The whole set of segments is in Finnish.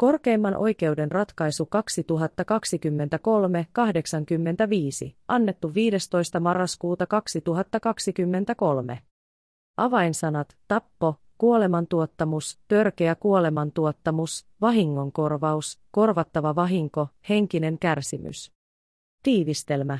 Korkeimman oikeuden ratkaisu 2023-85, annettu 15. marraskuuta 2023. Avainsanat, tappo, kuolemantuottamus, törkeä kuolemantuottamus, vahingonkorvaus, korvattava vahinko, henkinen kärsimys. Tiivistelmä.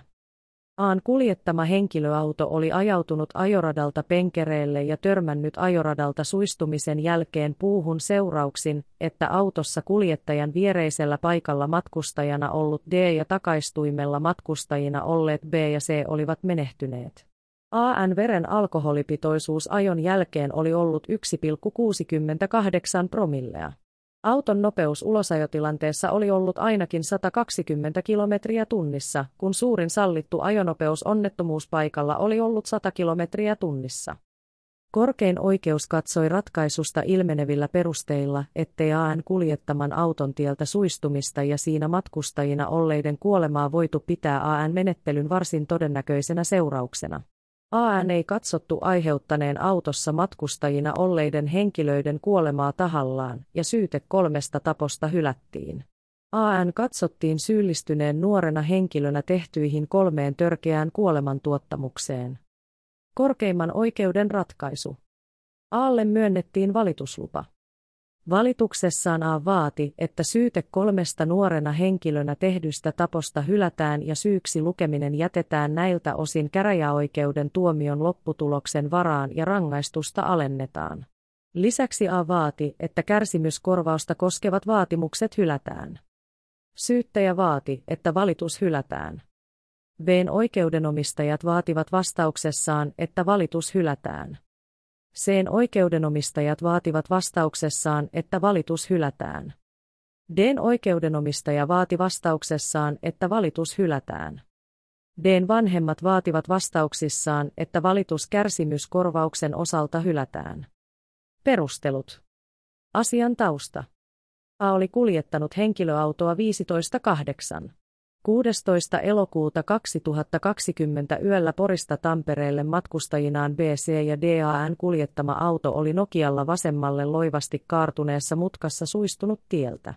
Aan kuljettama henkilöauto oli ajautunut ajoradalta penkereelle ja törmännyt ajoradalta suistumisen jälkeen puuhun seurauksin, että autossa kuljettajan viereisellä paikalla matkustajana ollut D ja takaistuimella matkustajina olleet B ja C olivat menehtyneet. AN veren alkoholipitoisuus ajon jälkeen oli ollut 1,68 promillea. Auton nopeus ulosajotilanteessa oli ollut ainakin 120 kilometriä tunnissa, kun suurin sallittu ajonopeus onnettomuuspaikalla oli ollut 100 kilometriä tunnissa. Korkein oikeus katsoi ratkaisusta ilmenevillä perusteilla, ettei AN kuljettaman auton tieltä suistumista ja siinä matkustajina olleiden kuolemaa voitu pitää AN-menettelyn varsin todennäköisenä seurauksena. AN ei katsottu aiheuttaneen autossa matkustajina olleiden henkilöiden kuolemaa tahallaan, ja syyte kolmesta taposta hylättiin. AN katsottiin syyllistyneen nuorena henkilönä tehtyihin kolmeen törkeään kuolemantuottamukseen. Korkeimman oikeuden ratkaisu. Aalle myönnettiin valituslupa. Valituksessaan A vaati, että syyte kolmesta nuorena henkilönä tehdystä taposta hylätään ja syyksi lukeminen jätetään näiltä osin käräjäoikeuden tuomion lopputuloksen varaan ja rangaistusta alennetaan. Lisäksi A vaati, että kärsimyskorvausta koskevat vaatimukset hylätään. Syyttäjä vaati, että valitus hylätään. Bn oikeudenomistajat vaativat vastauksessaan, että valitus hylätään. Sen oikeudenomistajat vaativat vastauksessaan, että valitus hylätään. Den oikeudenomistaja vaati vastauksessaan, että valitus hylätään. Den vanhemmat vaativat vastauksissaan, että valitus kärsimyskorvauksen osalta hylätään. Perustelut. Asian tausta. A oli kuljettanut henkilöautoa 15.8. 16. elokuuta 2020 yöllä Porista Tampereelle matkustajinaan BC ja DAN kuljettama auto oli Nokialla vasemmalle loivasti kaartuneessa mutkassa suistunut tieltä.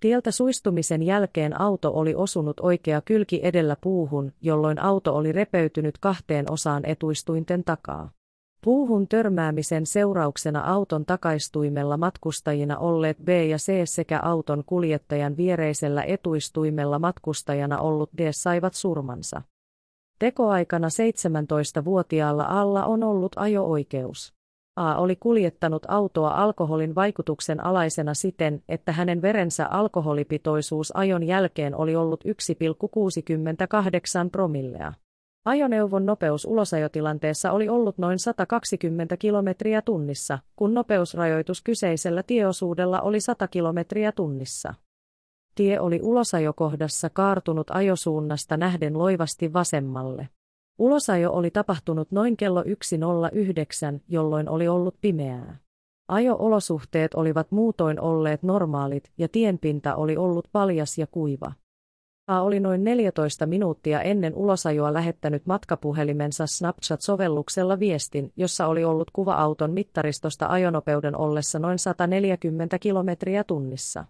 Tieltä suistumisen jälkeen auto oli osunut oikea kylki edellä puuhun, jolloin auto oli repeytynyt kahteen osaan etuistuinten takaa. Puuhun törmäämisen seurauksena auton takaistuimella matkustajina olleet B ja C sekä auton kuljettajan viereisellä etuistuimella matkustajana ollut D saivat surmansa. Tekoaikana 17-vuotiaalla alla on ollut ajo-oikeus. A oli kuljettanut autoa alkoholin vaikutuksen alaisena siten, että hänen verensä alkoholipitoisuus ajon jälkeen oli ollut 1,68 promillea. Ajoneuvon nopeus ulosajotilanteessa oli ollut noin 120 kilometriä tunnissa, kun nopeusrajoitus kyseisellä tieosuudella oli 100 kilometriä tunnissa. Tie oli ulosajokohdassa kaartunut ajosuunnasta nähden loivasti vasemmalle. Ulosajo oli tapahtunut noin kello 1.09, jolloin oli ollut pimeää. Ajo-olosuhteet olivat muutoin olleet normaalit ja tienpinta oli ollut paljas ja kuiva. A oli noin 14 minuuttia ennen ulosajoa lähettänyt matkapuhelimensa Snapchat-sovelluksella viestin, jossa oli ollut kuva auton mittaristosta ajonopeuden ollessa noin 140 kilometriä tunnissa.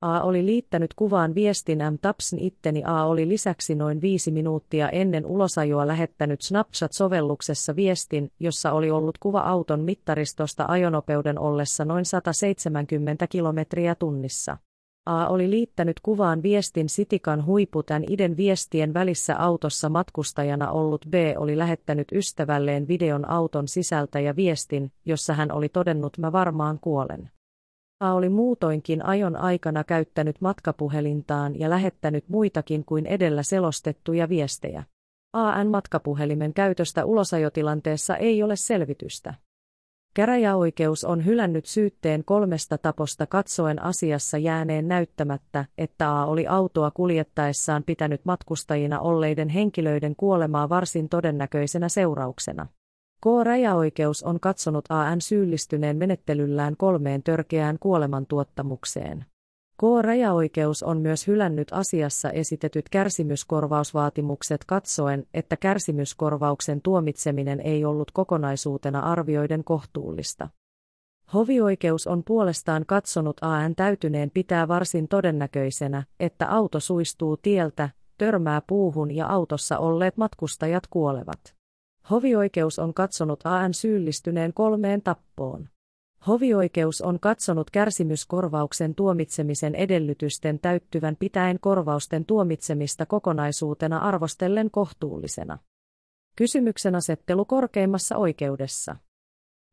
A oli liittänyt kuvaan viestin M. Tapsn itteni A oli lisäksi noin viisi minuuttia ennen ulosajoa lähettänyt Snapchat-sovelluksessa viestin, jossa oli ollut kuva auton mittaristosta ajonopeuden ollessa noin 170 kilometriä tunnissa. A oli liittänyt kuvaan viestin Sitikan huipu tämän iden viestien välissä autossa matkustajana ollut B oli lähettänyt ystävälleen videon auton sisältä ja viestin, jossa hän oli todennut mä varmaan kuolen. A oli muutoinkin ajon aikana käyttänyt matkapuhelintaan ja lähettänyt muitakin kuin edellä selostettuja viestejä. AN matkapuhelimen käytöstä ulosajotilanteessa ei ole selvitystä. Käräjäoikeus on hylännyt syytteen kolmesta taposta katsoen asiassa jääneen näyttämättä, että A oli autoa kuljettaessaan pitänyt matkustajina olleiden henkilöiden kuolemaa varsin todennäköisenä seurauksena. K-rajaoikeus on katsonut AN syyllistyneen menettelyllään kolmeen törkeään kuolemantuottamukseen. K-rajaoikeus on myös hylännyt asiassa esitetyt kärsimyskorvausvaatimukset katsoen, että kärsimyskorvauksen tuomitseminen ei ollut kokonaisuutena arvioiden kohtuullista. Hovioikeus on puolestaan katsonut AN täytyneen pitää varsin todennäköisenä, että auto suistuu tieltä, törmää puuhun ja autossa olleet matkustajat kuolevat. Hovioikeus on katsonut AN syyllistyneen kolmeen tappoon. Hovioikeus on katsonut kärsimyskorvauksen tuomitsemisen edellytysten täyttyvän pitäen korvausten tuomitsemista kokonaisuutena arvostellen kohtuullisena. Kysymyksen asettelu korkeimmassa oikeudessa.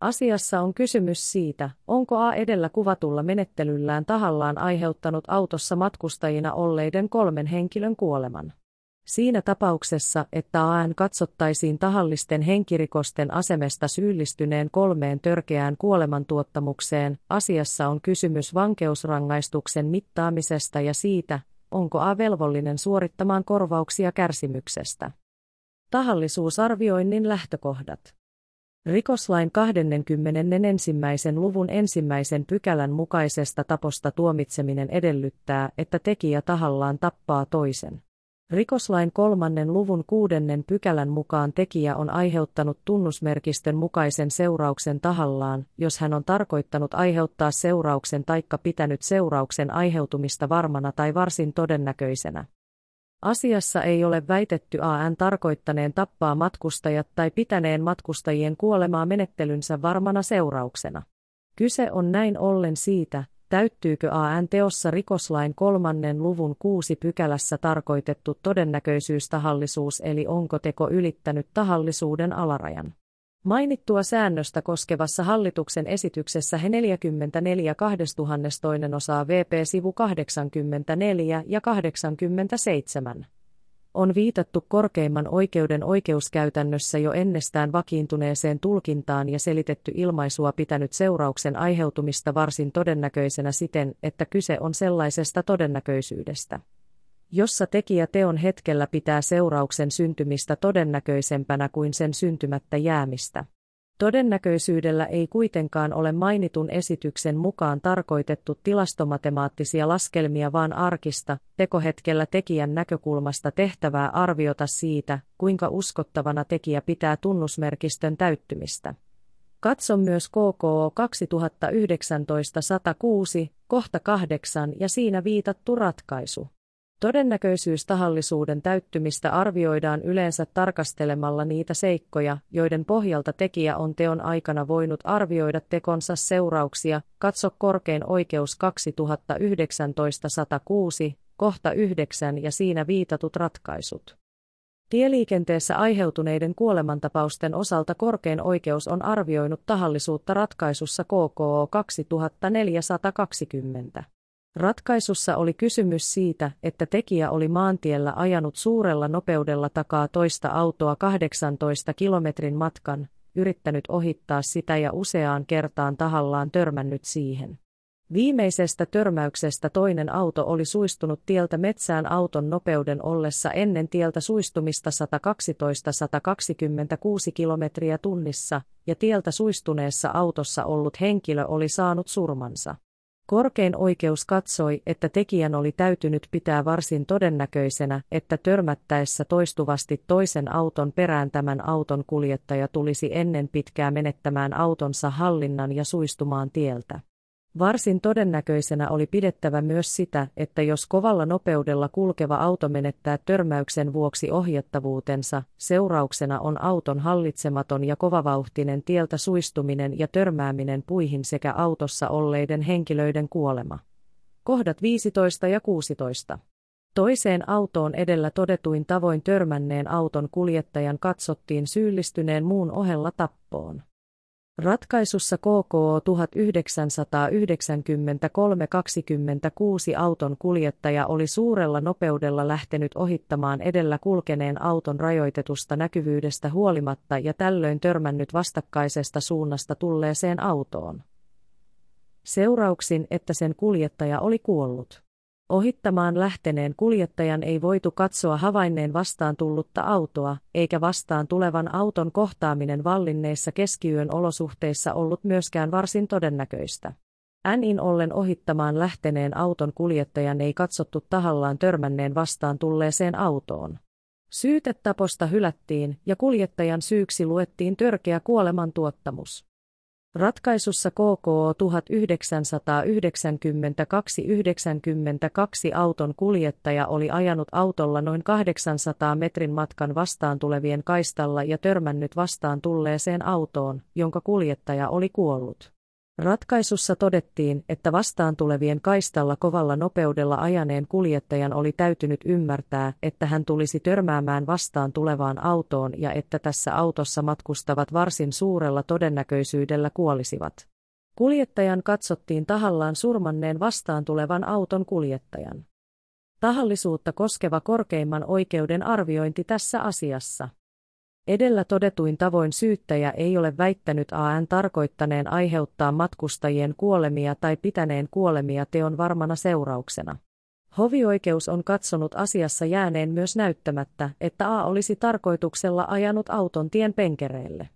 Asiassa on kysymys siitä, onko A edellä kuvatulla menettelyllään tahallaan aiheuttanut autossa matkustajina olleiden kolmen henkilön kuoleman. Siinä tapauksessa, että AN katsottaisiin tahallisten henkirikosten asemesta syyllistyneen kolmeen törkeään kuolemantuottamukseen, asiassa on kysymys vankeusrangaistuksen mittaamisesta ja siitä, onko A velvollinen suorittamaan korvauksia kärsimyksestä. Tahallisuusarvioinnin lähtökohdat. Rikoslain 21. luvun ensimmäisen pykälän mukaisesta taposta tuomitseminen edellyttää, että tekijä tahallaan tappaa toisen. Rikoslain kolmannen luvun kuudennen pykälän mukaan tekijä on aiheuttanut tunnusmerkistön mukaisen seurauksen tahallaan, jos hän on tarkoittanut aiheuttaa seurauksen taikka pitänyt seurauksen aiheutumista varmana tai varsin todennäköisenä. Asiassa ei ole väitetty AN tarkoittaneen tappaa matkustajat tai pitäneen matkustajien kuolemaa menettelynsä varmana seurauksena. Kyse on näin ollen siitä, täyttyykö AN-teossa rikoslain kolmannen luvun kuusi pykälässä tarkoitettu todennäköisyystahallisuus eli onko teko ylittänyt tahallisuuden alarajan. Mainittua säännöstä koskevassa hallituksen esityksessä he 44 2002 osaa VP sivu 84 ja 87 on viitattu korkeimman oikeuden oikeuskäytännössä jo ennestään vakiintuneeseen tulkintaan ja selitetty ilmaisua pitänyt seurauksen aiheutumista varsin todennäköisenä siten, että kyse on sellaisesta todennäköisyydestä jossa tekijä teon hetkellä pitää seurauksen syntymistä todennäköisempänä kuin sen syntymättä jäämistä. Todennäköisyydellä ei kuitenkaan ole mainitun esityksen mukaan tarkoitettu tilastomatemaattisia laskelmia vaan arkista, tekohetkellä tekijän näkökulmasta tehtävää arviota siitä, kuinka uskottavana tekijä pitää tunnusmerkistön täyttymistä. Katso myös KKO 2019-106, kohta 8 ja siinä viitattu ratkaisu. Todennäköisyys tahallisuuden täyttymistä arvioidaan yleensä tarkastelemalla niitä seikkoja, joiden pohjalta tekijä on teon aikana voinut arvioida tekonsa seurauksia. Katso korkein oikeus 2019-106, kohta 9 ja siinä viitatut ratkaisut. Tieliikenteessä aiheutuneiden kuolemantapausten osalta korkein oikeus on arvioinut tahallisuutta ratkaisussa KKO 2420. Ratkaisussa oli kysymys siitä, että tekijä oli maantiellä ajanut suurella nopeudella takaa toista autoa 18 kilometrin matkan, yrittänyt ohittaa sitä ja useaan kertaan tahallaan törmännyt siihen. Viimeisestä törmäyksestä toinen auto oli suistunut tieltä metsään auton nopeuden ollessa ennen tieltä suistumista 112-126 kilometriä tunnissa, ja tieltä suistuneessa autossa ollut henkilö oli saanut surmansa. Korkein oikeus katsoi, että tekijän oli täytynyt pitää varsin todennäköisenä, että törmättäessä toistuvasti toisen auton perään tämän auton kuljettaja tulisi ennen pitkää menettämään autonsa hallinnan ja suistumaan tieltä. Varsin todennäköisenä oli pidettävä myös sitä, että jos kovalla nopeudella kulkeva auto menettää törmäyksen vuoksi ohjattavuutensa, seurauksena on auton hallitsematon ja kovavauhtinen tieltä suistuminen ja törmääminen puihin sekä autossa olleiden henkilöiden kuolema. Kohdat 15 ja 16. Toiseen autoon edellä todetuin tavoin törmänneen auton kuljettajan katsottiin syyllistyneen muun ohella tappoon. Ratkaisussa KKO 1993-26 auton kuljettaja oli suurella nopeudella lähtenyt ohittamaan edellä kulkeneen auton rajoitetusta näkyvyydestä huolimatta ja tällöin törmännyt vastakkaisesta suunnasta tulleeseen autoon. Seurauksin, että sen kuljettaja oli kuollut. Ohittamaan lähteneen kuljettajan ei voitu katsoa havainneen vastaan tullutta autoa, eikä vastaan tulevan auton kohtaaminen vallinneissa keskiyön olosuhteissa ollut myöskään varsin todennäköistä. Nin ollen ohittamaan lähteneen auton kuljettajan ei katsottu tahallaan törmänneen vastaan tulleeseen autoon. Syytetaposta hylättiin ja kuljettajan syyksi luettiin törkeä kuolemantuottamus. Ratkaisussa KKO 1992-92 auton kuljettaja oli ajanut autolla noin 800 metrin matkan vastaan tulevien kaistalla ja törmännyt vastaan tulleeseen autoon, jonka kuljettaja oli kuollut. Ratkaisussa todettiin, että vastaan tulevien kaistalla kovalla nopeudella ajaneen kuljettajan oli täytynyt ymmärtää, että hän tulisi törmäämään vastaan tulevaan autoon ja että tässä autossa matkustavat varsin suurella todennäköisyydellä kuolisivat. Kuljettajan katsottiin tahallaan surmanneen vastaan tulevan auton kuljettajan. Tahallisuutta koskeva korkeimman oikeuden arviointi tässä asiassa. Edellä todetuin tavoin syyttäjä ei ole väittänyt AN tarkoittaneen aiheuttaa matkustajien kuolemia tai pitäneen kuolemia teon varmana seurauksena. Hovioikeus on katsonut asiassa jääneen myös näyttämättä, että A olisi tarkoituksella ajanut auton tien penkereille.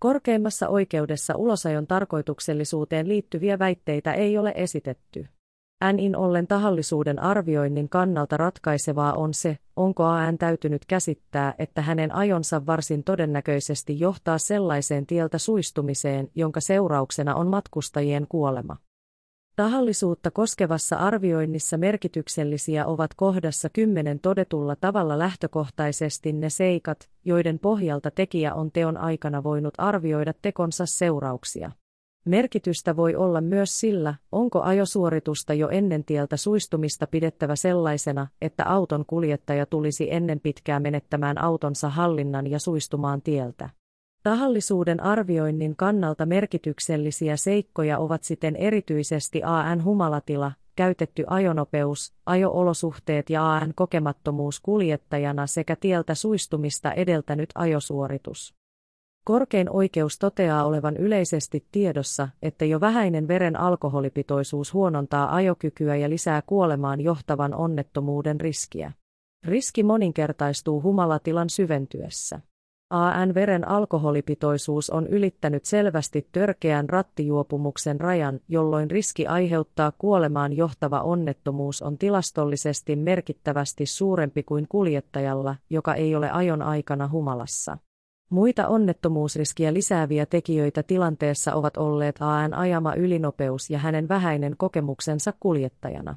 Korkeimmassa oikeudessa ulosajon tarkoituksellisuuteen liittyviä väitteitä ei ole esitetty. NIN ollen tahallisuuden arvioinnin kannalta ratkaisevaa on se, onko AN täytynyt käsittää, että hänen ajonsa varsin todennäköisesti johtaa sellaiseen tieltä suistumiseen, jonka seurauksena on matkustajien kuolema. Tahallisuutta koskevassa arvioinnissa merkityksellisiä ovat kohdassa 10 todetulla tavalla lähtökohtaisesti ne seikat, joiden pohjalta tekijä on teon aikana voinut arvioida tekonsa seurauksia. Merkitystä voi olla myös sillä, onko ajosuoritusta jo ennen tieltä suistumista pidettävä sellaisena, että auton kuljettaja tulisi ennen pitkää menettämään autonsa hallinnan ja suistumaan tieltä. Tahallisuuden arvioinnin kannalta merkityksellisiä seikkoja ovat siten erityisesti AN humalatila, käytetty ajonopeus, ajoolosuhteet ja AN kokemattomuus kuljettajana sekä tieltä suistumista edeltänyt ajosuoritus. Korkein oikeus toteaa olevan yleisesti tiedossa, että jo vähäinen veren alkoholipitoisuus huonontaa ajokykyä ja lisää kuolemaan johtavan onnettomuuden riskiä. Riski moninkertaistuu humalatilan syventyessä. AN-veren alkoholipitoisuus on ylittänyt selvästi törkeän rattijuopumuksen rajan, jolloin riski aiheuttaa kuolemaan johtava onnettomuus on tilastollisesti merkittävästi suurempi kuin kuljettajalla, joka ei ole ajon aikana humalassa. Muita onnettomuusriskiä lisääviä tekijöitä tilanteessa ovat olleet AN ajama ylinopeus ja hänen vähäinen kokemuksensa kuljettajana.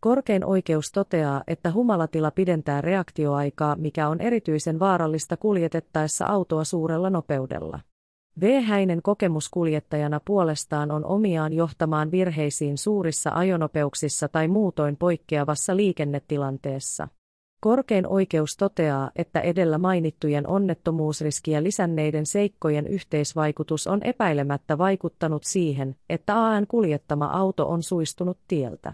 Korkein oikeus toteaa, että humalatila pidentää reaktioaikaa, mikä on erityisen vaarallista kuljetettaessa autoa suurella nopeudella. V-häinen kokemus kuljettajana puolestaan on omiaan johtamaan virheisiin suurissa ajonopeuksissa tai muutoin poikkeavassa liikennetilanteessa. Korkein oikeus toteaa, että edellä mainittujen onnettomuusriskiä lisänneiden seikkojen yhteisvaikutus on epäilemättä vaikuttanut siihen, että AN kuljettama auto on suistunut tieltä.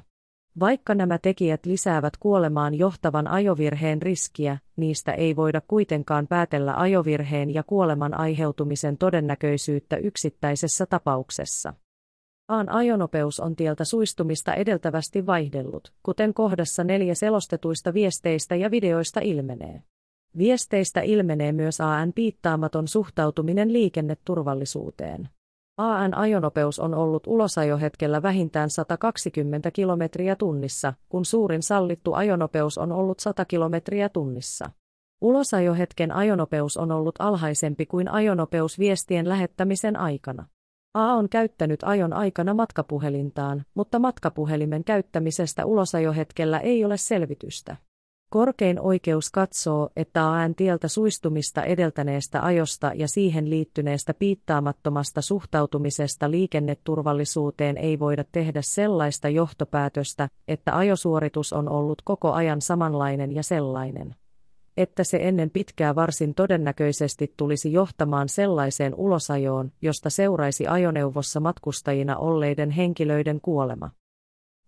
Vaikka nämä tekijät lisäävät kuolemaan johtavan ajovirheen riskiä, niistä ei voida kuitenkaan päätellä ajovirheen ja kuoleman aiheutumisen todennäköisyyttä yksittäisessä tapauksessa. Aan ajonopeus on tieltä suistumista edeltävästi vaihdellut, kuten kohdassa neljä selostetuista viesteistä ja videoista ilmenee. Viesteistä ilmenee myös AN piittaamaton suhtautuminen liikenneturvallisuuteen. AN ajonopeus on ollut ulosajohetkellä vähintään 120 kilometriä tunnissa, kun suurin sallittu ajonopeus on ollut 100 kilometriä tunnissa. Ulosajohetken ajonopeus on ollut alhaisempi kuin ajonopeus viestien lähettämisen aikana. A on käyttänyt ajon aikana matkapuhelintaan, mutta matkapuhelimen käyttämisestä ulosajohetkellä ei ole selvitystä. Korkein oikeus katsoo, että AN tieltä suistumista edeltäneestä ajosta ja siihen liittyneestä piittaamattomasta suhtautumisesta liikenneturvallisuuteen ei voida tehdä sellaista johtopäätöstä, että ajosuoritus on ollut koko ajan samanlainen ja sellainen että se ennen pitkää varsin todennäköisesti tulisi johtamaan sellaiseen ulosajoon, josta seuraisi ajoneuvossa matkustajina olleiden henkilöiden kuolema.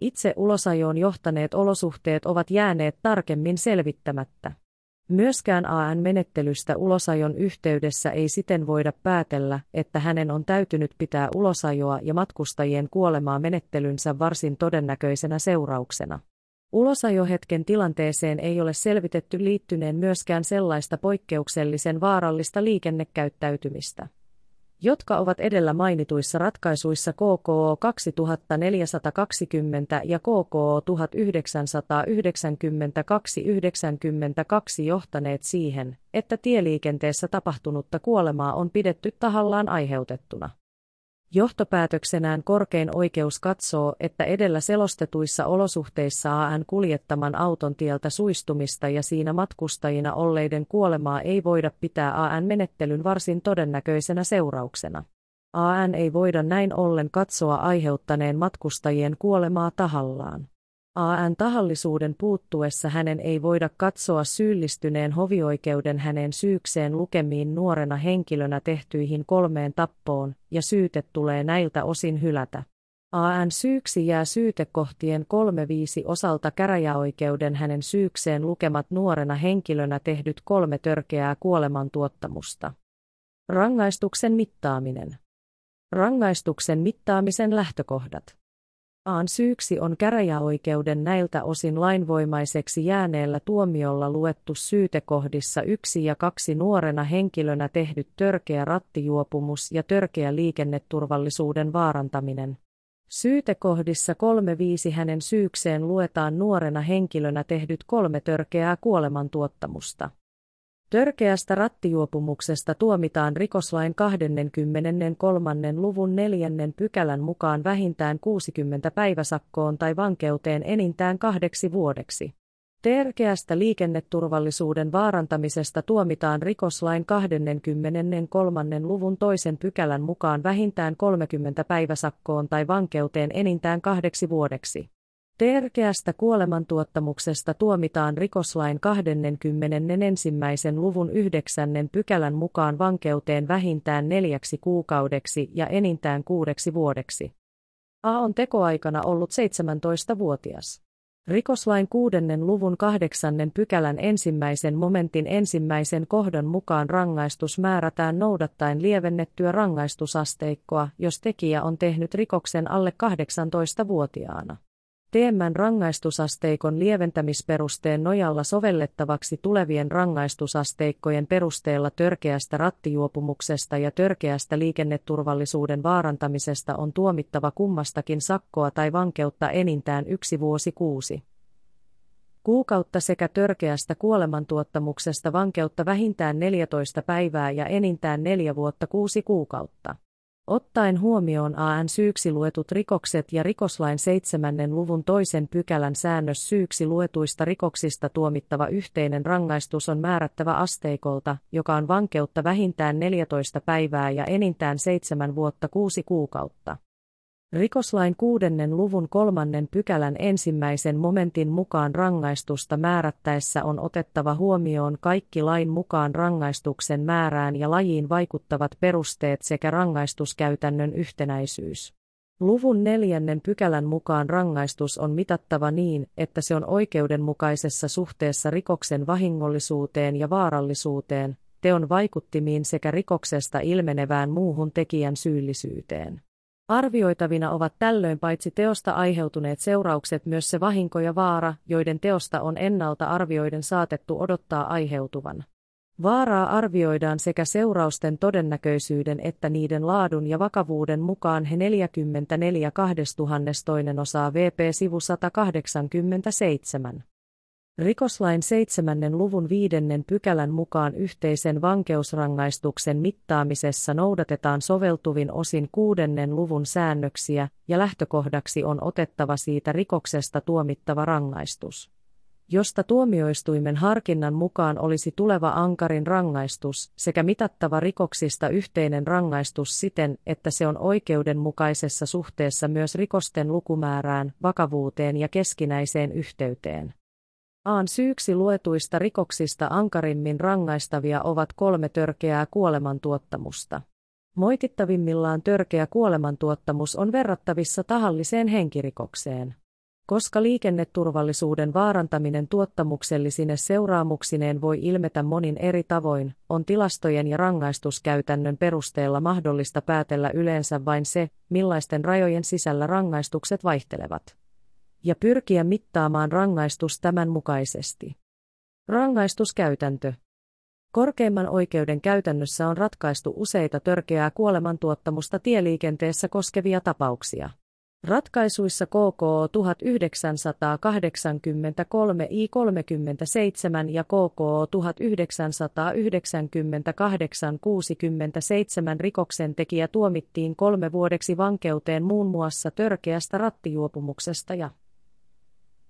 Itse ulosajoon johtaneet olosuhteet ovat jääneet tarkemmin selvittämättä. Myöskään AN-menettelystä ulosajon yhteydessä ei siten voida päätellä, että hänen on täytynyt pitää ulosajoa ja matkustajien kuolemaa menettelynsä varsin todennäköisenä seurauksena. Ulosajohetken tilanteeseen ei ole selvitetty liittyneen myöskään sellaista poikkeuksellisen vaarallista liikennekäyttäytymistä, jotka ovat edellä mainituissa ratkaisuissa KKO 2420 ja KKO 1992-92 johtaneet siihen, että tieliikenteessä tapahtunutta kuolemaa on pidetty tahallaan aiheutettuna. Johtopäätöksenään korkein oikeus katsoo, että edellä selostetuissa olosuhteissa AN kuljettaman auton tieltä suistumista ja siinä matkustajina olleiden kuolemaa ei voida pitää AN-menettelyn varsin todennäköisenä seurauksena. AN ei voida näin ollen katsoa aiheuttaneen matkustajien kuolemaa tahallaan. AN tahallisuuden puuttuessa hänen ei voida katsoa syyllistyneen hovioikeuden hänen syykseen lukemiin nuorena henkilönä tehtyihin kolmeen tappoon, ja syyte tulee näiltä osin hylätä. AN syyksi jää syytekohtien 3-5 osalta käräjäoikeuden hänen syykseen lukemat nuorena henkilönä tehdyt kolme törkeää kuolemantuottamusta. Rangaistuksen mittaaminen. Rangaistuksen mittaamisen lähtökohdat. Aan syyksi on käräjäoikeuden näiltä osin lainvoimaiseksi jääneellä tuomiolla luettu syytekohdissa yksi ja kaksi nuorena henkilönä tehdyt törkeä rattijuopumus ja törkeä liikenneturvallisuuden vaarantaminen. Syytekohdissa 3.5 hänen syykseen luetaan nuorena henkilönä tehdyt kolme törkeää kuolemantuottamusta. Törkeästä rattijuopumuksesta tuomitaan rikoslain 23. luvun neljännen pykälän mukaan vähintään 60 päiväsakkoon tai vankeuteen enintään kahdeksi vuodeksi. Törkeästä liikenneturvallisuuden vaarantamisesta tuomitaan rikoslain 23. luvun toisen pykälän mukaan vähintään 30 päiväsakkoon tai vankeuteen enintään kahdeksi vuodeksi. Terkeästä kuolemantuottamuksesta tuomitaan rikoslain 21. luvun 9. pykälän mukaan vankeuteen vähintään neljäksi kuukaudeksi ja enintään kuudeksi vuodeksi. A on tekoaikana ollut 17-vuotias. Rikoslain kuudennen luvun kahdeksannen pykälän ensimmäisen momentin ensimmäisen kohdan mukaan rangaistus määrätään noudattaen lievennettyä rangaistusasteikkoa, jos tekijä on tehnyt rikoksen alle 18-vuotiaana. Teemän rangaistusasteikon lieventämisperusteen nojalla sovellettavaksi tulevien rangaistusasteikkojen perusteella törkeästä rattijuopumuksesta ja törkeästä liikenneturvallisuuden vaarantamisesta on tuomittava kummastakin sakkoa tai vankeutta enintään yksi vuosi kuusi kuukautta sekä törkeästä kuolemantuottamuksesta vankeutta vähintään 14 päivää ja enintään neljä vuotta kuusi kuukautta. Ottaen huomioon AN syyksi luetut rikokset ja rikoslain 7. luvun toisen pykälän säännös syyksi luetuista rikoksista tuomittava yhteinen rangaistus on määrättävä asteikolta, joka on vankeutta vähintään 14 päivää ja enintään 7 vuotta 6 kuukautta. Rikoslain kuudennen luvun kolmannen pykälän ensimmäisen momentin mukaan rangaistusta määrättäessä on otettava huomioon kaikki lain mukaan rangaistuksen määrään ja lajiin vaikuttavat perusteet sekä rangaistuskäytännön yhtenäisyys. Luvun neljännen pykälän mukaan rangaistus on mitattava niin, että se on oikeudenmukaisessa suhteessa rikoksen vahingollisuuteen ja vaarallisuuteen, teon vaikuttimiin sekä rikoksesta ilmenevään muuhun tekijän syyllisyyteen. Arvioitavina ovat tällöin paitsi teosta aiheutuneet seuraukset myös se vahinko ja vaara, joiden teosta on ennalta arvioiden saatettu odottaa aiheutuvan. Vaaraa arvioidaan sekä seurausten todennäköisyyden että niiden laadun ja vakavuuden mukaan he 44 2000 osaa VP-sivu 187. Rikoslain seitsemännen luvun viidennen pykälän mukaan yhteisen vankeusrangaistuksen mittaamisessa noudatetaan soveltuvin osin kuudennen luvun säännöksiä ja lähtökohdaksi on otettava siitä rikoksesta tuomittava rangaistus. Josta tuomioistuimen harkinnan mukaan olisi tuleva ankarin rangaistus sekä mitattava rikoksista yhteinen rangaistus siten, että se on oikeudenmukaisessa suhteessa myös rikosten lukumäärään, vakavuuteen ja keskinäiseen yhteyteen. Aan syyksi luetuista rikoksista ankarimmin rangaistavia ovat kolme törkeää kuolemantuottamusta. Moitittavimmillaan törkeä kuolemantuottamus on verrattavissa tahalliseen henkirikokseen. Koska liikenneturvallisuuden vaarantaminen tuottamuksellisine seuraamuksineen voi ilmetä monin eri tavoin, on tilastojen ja rangaistuskäytännön perusteella mahdollista päätellä yleensä vain se, millaisten rajojen sisällä rangaistukset vaihtelevat ja pyrkiä mittaamaan rangaistus tämän mukaisesti. Rangaistuskäytäntö. Korkeimman oikeuden käytännössä on ratkaistu useita törkeää kuolemantuottamusta tieliikenteessä koskevia tapauksia. Ratkaisuissa KKO 1983 I37 ja KKO 1998 67 rikoksentekijä tuomittiin kolme vuodeksi vankeuteen muun muassa törkeästä rattijuopumuksesta ja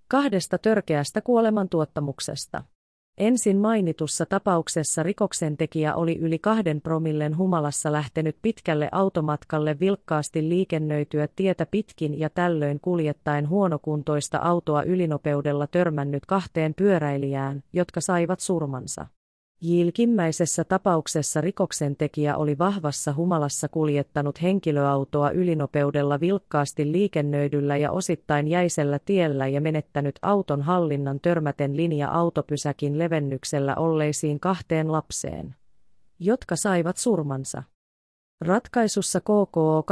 kahdesta törkeästä kuolemantuottamuksesta. Ensin mainitussa tapauksessa rikoksentekijä oli yli kahden promillen humalassa lähtenyt pitkälle automatkalle vilkkaasti liikennöityä tietä pitkin ja tällöin kuljettaen huonokuntoista autoa ylinopeudella törmännyt kahteen pyöräilijään, jotka saivat surmansa. Jilkimmäisessä tapauksessa rikoksentekijä oli vahvassa humalassa kuljettanut henkilöautoa ylinopeudella vilkkaasti liikennöidyllä ja osittain jäisellä tiellä ja menettänyt auton hallinnan törmäten linja-autopysäkin levennyksellä olleisiin kahteen lapseen, jotka saivat surmansa. Ratkaisussa KKO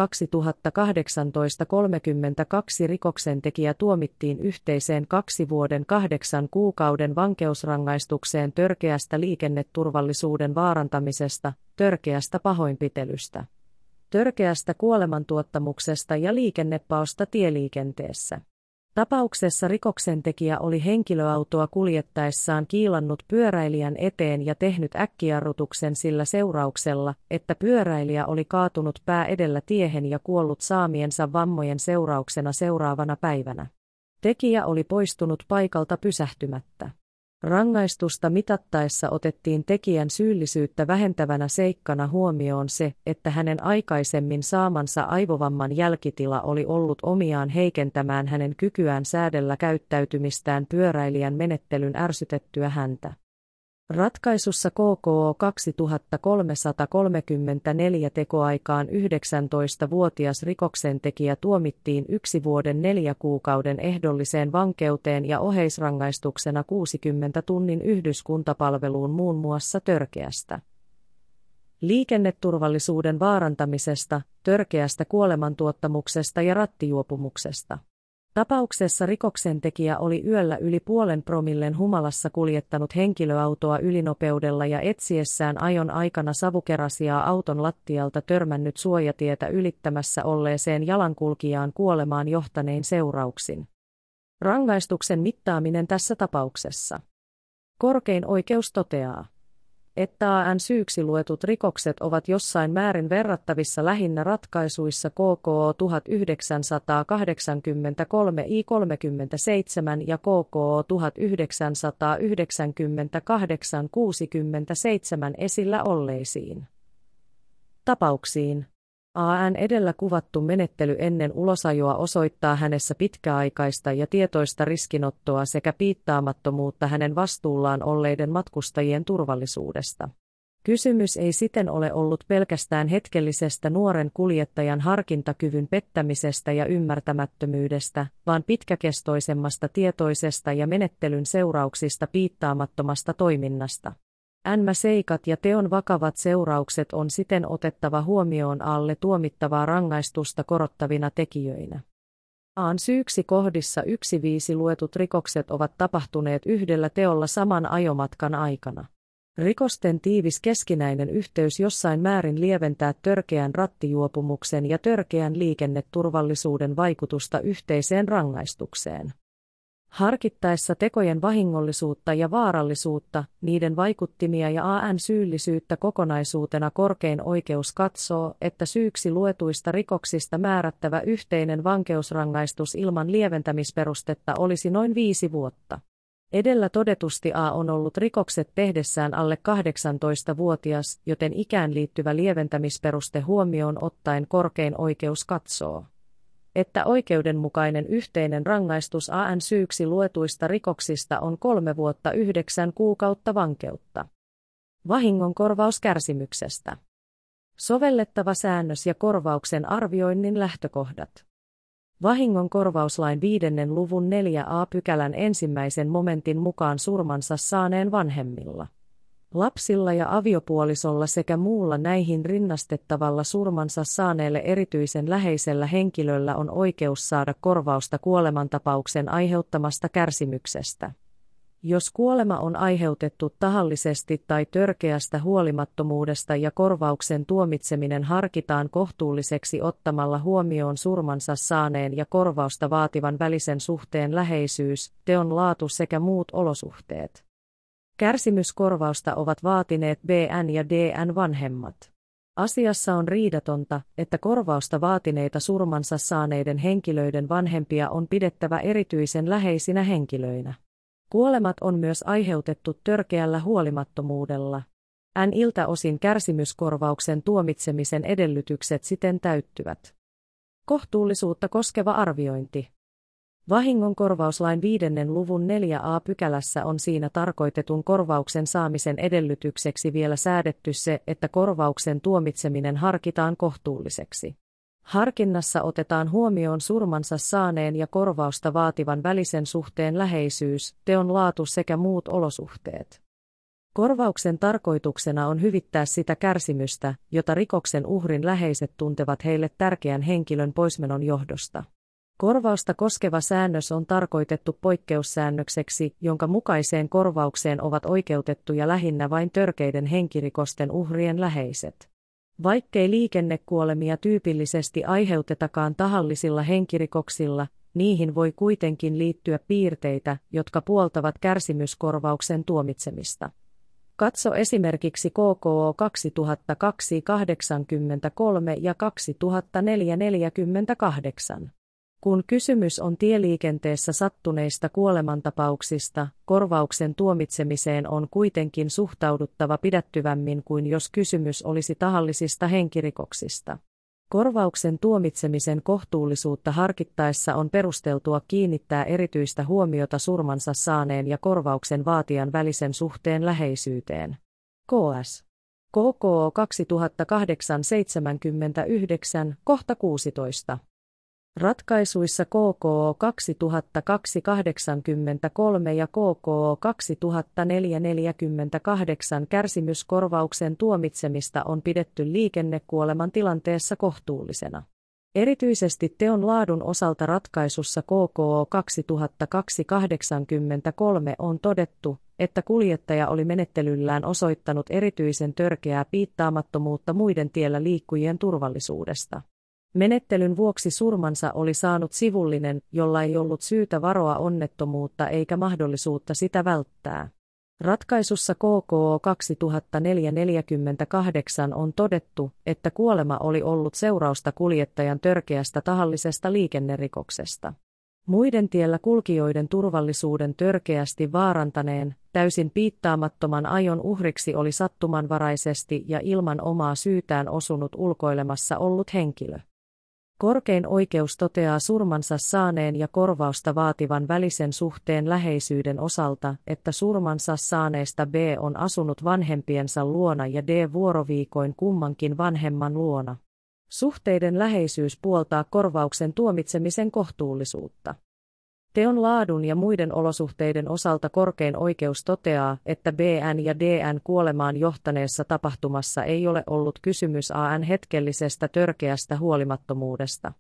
2018-32 rikoksentekijä tuomittiin yhteiseen kaksi vuoden kahdeksan kuukauden vankeusrangaistukseen törkeästä liikenneturvallisuuden vaarantamisesta, törkeästä pahoinpitelystä, törkeästä kuolemantuottamuksesta ja liikennepaosta tieliikenteessä. Tapauksessa rikoksentekijä oli henkilöautoa kuljettaessaan kiilannut pyöräilijän eteen ja tehnyt äkkijarrutuksen sillä seurauksella, että pyöräilijä oli kaatunut pää edellä tiehen ja kuollut saamiensa vammojen seurauksena seuraavana päivänä. Tekijä oli poistunut paikalta pysähtymättä. Rangaistusta mitattaessa otettiin tekijän syyllisyyttä vähentävänä seikkana huomioon se, että hänen aikaisemmin saamansa aivovamman jälkitila oli ollut omiaan heikentämään hänen kykyään säädellä käyttäytymistään pyöräilijän menettelyn ärsytettyä häntä. Ratkaisussa KKO 2334 tekoaikaan 19-vuotias rikoksentekijä tuomittiin yksi vuoden neljä kuukauden ehdolliseen vankeuteen ja oheisrangaistuksena 60 tunnin yhdyskuntapalveluun muun muassa törkeästä liikenneturvallisuuden vaarantamisesta, törkeästä kuolemantuottamuksesta ja rattijuopumuksesta. Tapauksessa rikoksentekijä oli yöllä yli puolen promillen humalassa kuljettanut henkilöautoa ylinopeudella ja etsiessään ajon aikana savukerasiaa auton lattialta törmännyt suojatietä ylittämässä olleeseen jalankulkijaan kuolemaan johtanein seurauksin. Rangaistuksen mittaaminen tässä tapauksessa. Korkein oikeus toteaa että AN syyksi luetut rikokset ovat jossain määrin verrattavissa lähinnä ratkaisuissa KKO 1983 I37 ja KKO 1998 67 esillä olleisiin tapauksiin. AN edellä kuvattu menettely ennen ulosajoa osoittaa hänessä pitkäaikaista ja tietoista riskinottoa sekä piittaamattomuutta hänen vastuullaan olleiden matkustajien turvallisuudesta. Kysymys ei siten ole ollut pelkästään hetkellisestä nuoren kuljettajan harkintakyvyn pettämisestä ja ymmärtämättömyydestä, vaan pitkäkestoisemmasta tietoisesta ja menettelyn seurauksista piittaamattomasta toiminnasta. NMä-seikat ja teon vakavat seuraukset on siten otettava huomioon alle tuomittavaa rangaistusta korottavina tekijöinä. Aan syyksi kohdissa 1.5 luetut rikokset ovat tapahtuneet yhdellä teolla saman ajomatkan aikana. Rikosten tiivis keskinäinen yhteys jossain määrin lieventää törkeän rattijuopumuksen ja törkeän liikenneturvallisuuden vaikutusta yhteiseen rangaistukseen. Harkittaessa tekojen vahingollisuutta ja vaarallisuutta, niiden vaikuttimia ja AN syyllisyyttä kokonaisuutena korkein oikeus katsoo, että syyksi luetuista rikoksista määrättävä yhteinen vankeusrangaistus ilman lieventämisperustetta olisi noin viisi vuotta. Edellä todetusti A on ollut rikokset tehdessään alle 18-vuotias, joten ikään liittyvä lieventämisperuste huomioon ottaen korkein oikeus katsoo että oikeudenmukainen yhteinen rangaistus AN syyksi luetuista rikoksista on kolme vuotta yhdeksän kuukautta vankeutta. Vahingon korvauskärsimyksestä. Sovellettava säännös ja korvauksen arvioinnin lähtökohdat. Vahingon korvauslain viidennen luvun 4a pykälän ensimmäisen momentin mukaan surmansa saaneen vanhemmilla Lapsilla ja aviopuolisolla sekä muulla näihin rinnastettavalla surmansa saaneelle erityisen läheisellä henkilöllä on oikeus saada korvausta kuolemantapauksen aiheuttamasta kärsimyksestä. jos kuolema on aiheutettu tahallisesti tai törkeästä huolimattomuudesta ja korvauksen tuomitseminen harkitaan kohtuulliseksi ottamalla huomioon surmansa saaneen ja korvausta vaativan välisen suhteen läheisyys, teon laatu sekä muut olosuhteet. Kärsimyskorvausta ovat vaatineet BN ja DN vanhemmat. Asiassa on riidatonta, että korvausta vaatineita surmansa saaneiden henkilöiden vanhempia on pidettävä erityisen läheisinä henkilöinä. Kuolemat on myös aiheutettu törkeällä huolimattomuudella. N iltä osin kärsimyskorvauksen tuomitsemisen edellytykset siten täyttyvät. Kohtuullisuutta koskeva arviointi. Vahingonkorvauslain viidennen luvun 4a pykälässä on siinä tarkoitetun korvauksen saamisen edellytykseksi vielä säädetty se, että korvauksen tuomitseminen harkitaan kohtuulliseksi. Harkinnassa otetaan huomioon surmansa saaneen ja korvausta vaativan välisen suhteen läheisyys, teon laatu sekä muut olosuhteet. Korvauksen tarkoituksena on hyvittää sitä kärsimystä, jota rikoksen uhrin läheiset tuntevat heille tärkeän henkilön poismenon johdosta. Korvausta koskeva säännös on tarkoitettu poikkeussäännökseksi, jonka mukaiseen korvaukseen ovat oikeutettuja lähinnä vain törkeiden henkirikosten uhrien läheiset. Vaikkei liikennekuolemia tyypillisesti aiheutetakaan tahallisilla henkirikoksilla, niihin voi kuitenkin liittyä piirteitä, jotka puoltavat kärsimyskorvauksen tuomitsemista. Katso esimerkiksi KKO 2002-83 ja 2004-48. Kun kysymys on tieliikenteessä sattuneista kuolemantapauksista, korvauksen tuomitsemiseen on kuitenkin suhtauduttava pidättyvämmin kuin jos kysymys olisi tahallisista henkirikoksista. Korvauksen tuomitsemisen kohtuullisuutta harkittaessa on perusteltua kiinnittää erityistä huomiota surmansa saaneen ja korvauksen vaatijan välisen suhteen läheisyyteen. KS. KKO 2008-79, kohta 16. Ratkaisuissa KKO 2002-83 ja KKO 2004-48 kärsimyskorvauksen tuomitsemista on pidetty liikennekuoleman tilanteessa kohtuullisena. Erityisesti teon laadun osalta ratkaisussa KKO 2002-83 on todettu, että kuljettaja oli menettelyllään osoittanut erityisen törkeää piittaamattomuutta muiden tiellä liikkujien turvallisuudesta. Menettelyn vuoksi surmansa oli saanut sivullinen, jolla ei ollut syytä varoa onnettomuutta eikä mahdollisuutta sitä välttää. Ratkaisussa KKO 2004-48 on todettu, että kuolema oli ollut seurausta kuljettajan törkeästä tahallisesta liikennerikoksesta. Muiden tiellä kulkijoiden turvallisuuden törkeästi vaarantaneen, täysin piittaamattoman ajon uhriksi oli sattumanvaraisesti ja ilman omaa syytään osunut ulkoilemassa ollut henkilö. Korkein oikeus toteaa surmansa saaneen ja korvausta vaativan välisen suhteen läheisyyden osalta, että surmansa saaneesta B on asunut vanhempiensa luona ja D vuoroviikoin kummankin vanhemman luona. Suhteiden läheisyys puoltaa korvauksen tuomitsemisen kohtuullisuutta. Teon laadun ja muiden olosuhteiden osalta korkein oikeus toteaa, että BN ja DN kuolemaan johtaneessa tapahtumassa ei ole ollut kysymys AN hetkellisestä törkeästä huolimattomuudesta.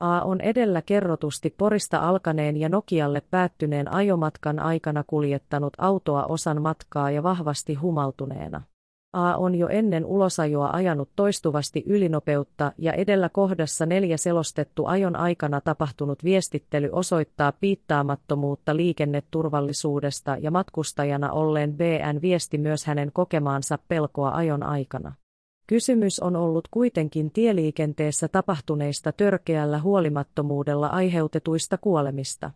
A on edellä kerrotusti Porista alkaneen ja Nokialle päättyneen ajomatkan aikana kuljettanut autoa osan matkaa ja vahvasti humaltuneena. A on jo ennen ulosajoa ajanut toistuvasti ylinopeutta ja edellä kohdassa neljä selostettu ajon aikana tapahtunut viestittely osoittaa piittaamattomuutta liikenneturvallisuudesta ja matkustajana olleen BN viesti myös hänen kokemaansa pelkoa ajon aikana. Kysymys on ollut kuitenkin tieliikenteessä tapahtuneista törkeällä huolimattomuudella aiheutetuista kuolemista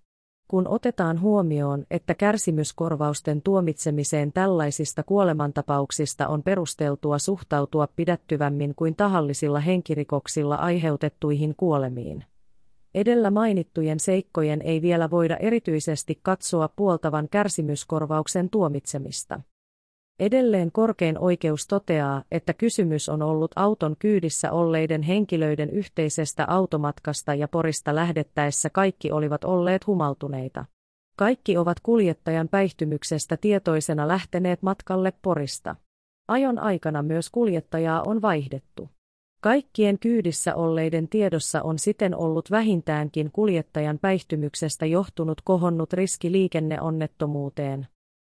kun otetaan huomioon, että kärsimyskorvausten tuomitsemiseen tällaisista kuolemantapauksista on perusteltua suhtautua pidättyvämmin kuin tahallisilla henkirikoksilla aiheutettuihin kuolemiin. Edellä mainittujen seikkojen ei vielä voida erityisesti katsoa puoltavan kärsimyskorvauksen tuomitsemista. Edelleen korkein oikeus toteaa, että kysymys on ollut auton kyydissä olleiden henkilöiden yhteisestä automatkasta ja porista lähdettäessä kaikki olivat olleet humaltuneita. Kaikki ovat kuljettajan päihtymyksestä tietoisena lähteneet matkalle porista. Ajon aikana myös kuljettajaa on vaihdettu. Kaikkien kyydissä olleiden tiedossa on siten ollut vähintäänkin kuljettajan päihtymyksestä johtunut kohonnut riski liikenneonnettomuuteen.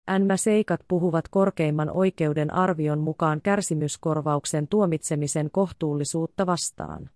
Nämä seikat puhuvat korkeimman oikeuden arvion mukaan kärsimyskorvauksen tuomitsemisen kohtuullisuutta vastaan.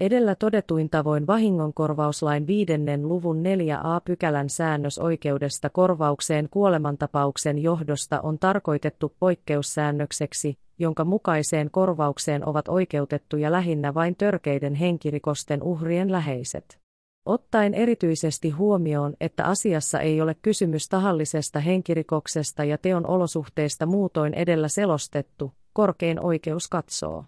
Edellä todetuin tavoin vahingonkorvauslain viidennen luvun 4a pykälän säännös oikeudesta korvaukseen kuolemantapauksen johdosta on tarkoitettu poikkeussäännökseksi, jonka mukaiseen korvaukseen ovat oikeutettuja lähinnä vain törkeiden henkirikosten uhrien läheiset. Ottaen erityisesti huomioon, että asiassa ei ole kysymys tahallisesta henkirikoksesta ja teon olosuhteista muutoin edellä selostettu, korkein oikeus katsoo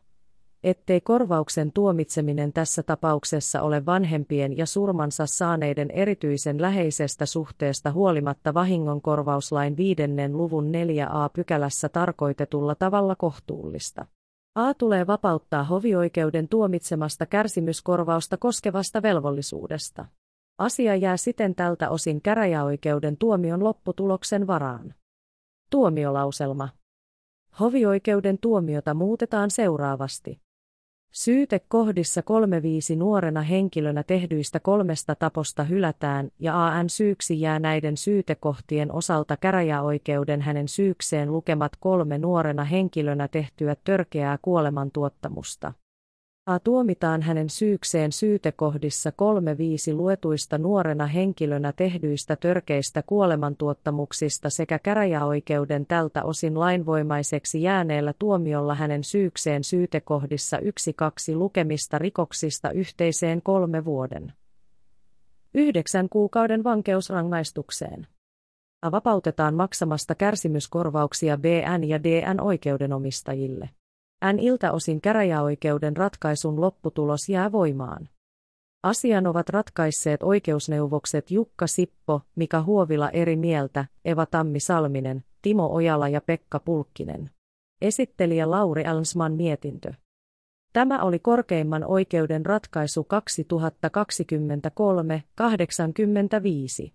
ettei korvauksen tuomitseminen tässä tapauksessa ole vanhempien ja surmansa saaneiden erityisen läheisestä suhteesta huolimatta vahingonkorvauslain viidennen luvun 4a pykälässä tarkoitetulla tavalla kohtuullista. A tulee vapauttaa hovioikeuden tuomitsemasta kärsimyskorvausta koskevasta velvollisuudesta. Asia jää siten tältä osin käräjäoikeuden tuomion lopputuloksen varaan. Tuomiolauselma. Hovioikeuden tuomiota muutetaan seuraavasti. Syytekohdissa 3.5 nuorena henkilönä tehdyistä kolmesta taposta hylätään ja AN syyksi jää näiden syytekohtien osalta käräjäoikeuden hänen syykseen lukemat kolme nuorena henkilönä tehtyä törkeää kuolemantuottamusta. A tuomitaan hänen syykseen syytekohdissa 3.5 luetuista nuorena henkilönä tehdyistä törkeistä kuolemantuottamuksista sekä käräjäoikeuden tältä osin lainvoimaiseksi jääneellä tuomiolla hänen syykseen syytekohdissa 1-2 lukemista rikoksista yhteiseen kolme vuoden. Yhdeksän kuukauden vankeusrangaistukseen. A vapautetaan maksamasta kärsimyskorvauksia BN ja DN oikeudenomistajille. N iltä osin käräjäoikeuden ratkaisun lopputulos jää voimaan. Asian ovat ratkaisseet oikeusneuvokset Jukka Sippo, Mika Huovila eri mieltä, Eva Tammi Salminen, Timo Ojala ja Pekka Pulkkinen. Esittelijä Lauri Alnsman mietintö. Tämä oli korkeimman oikeuden ratkaisu 2023-85.